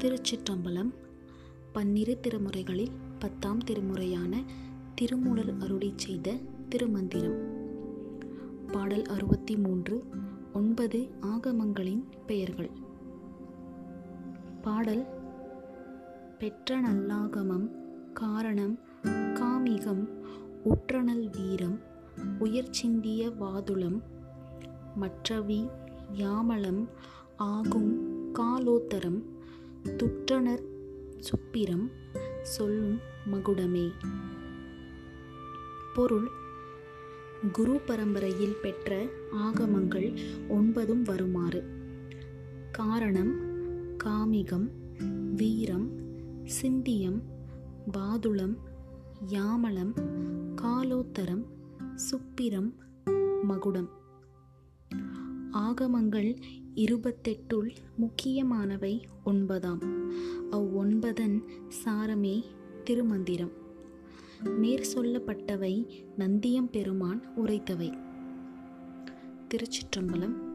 திருச்சிற்றம்பலம் பன்னிரு திருமுறைகளில் பத்தாம் திருமுறையான திருமூலர் அருளை செய்த திருமந்திரம். பாடல் அறுபத்தி மூன்று ஒன்பது ஆகமங்களின் பெயர்கள். பாடல் பெற்ற நல்லாகமம் காரணம் காமிகம் உற்றனல் வீரம் உயர்ச்சிந்திய வாதுளம் மற்றவி யாமளம் ஆகும் காலோத்தரம் துற்றனர் சுப்பிரம் சொல்லும் மகுடமே. பொருள் குரு பரம்பரையில் பெற்ற ஆகமங்கள் ஒன்பதும் வருமாறு. காரணம் காமிகம் வீரம் சிந்தியம் வாதுளம் யாமளம் காலோத்தரம் சுப்பிரம் மகுடம். ஆகமங்கள் இருபத்தெட்டுள் முக்கியமானவை ஒன்பதாம். அவ்வொன்பதன் சாரமே திருமந்திரம். மேற் சொல்லப்பட்டவை நந்தியம் பெருமான் உரைத்தவை. திருச்சிற்றம்பலம்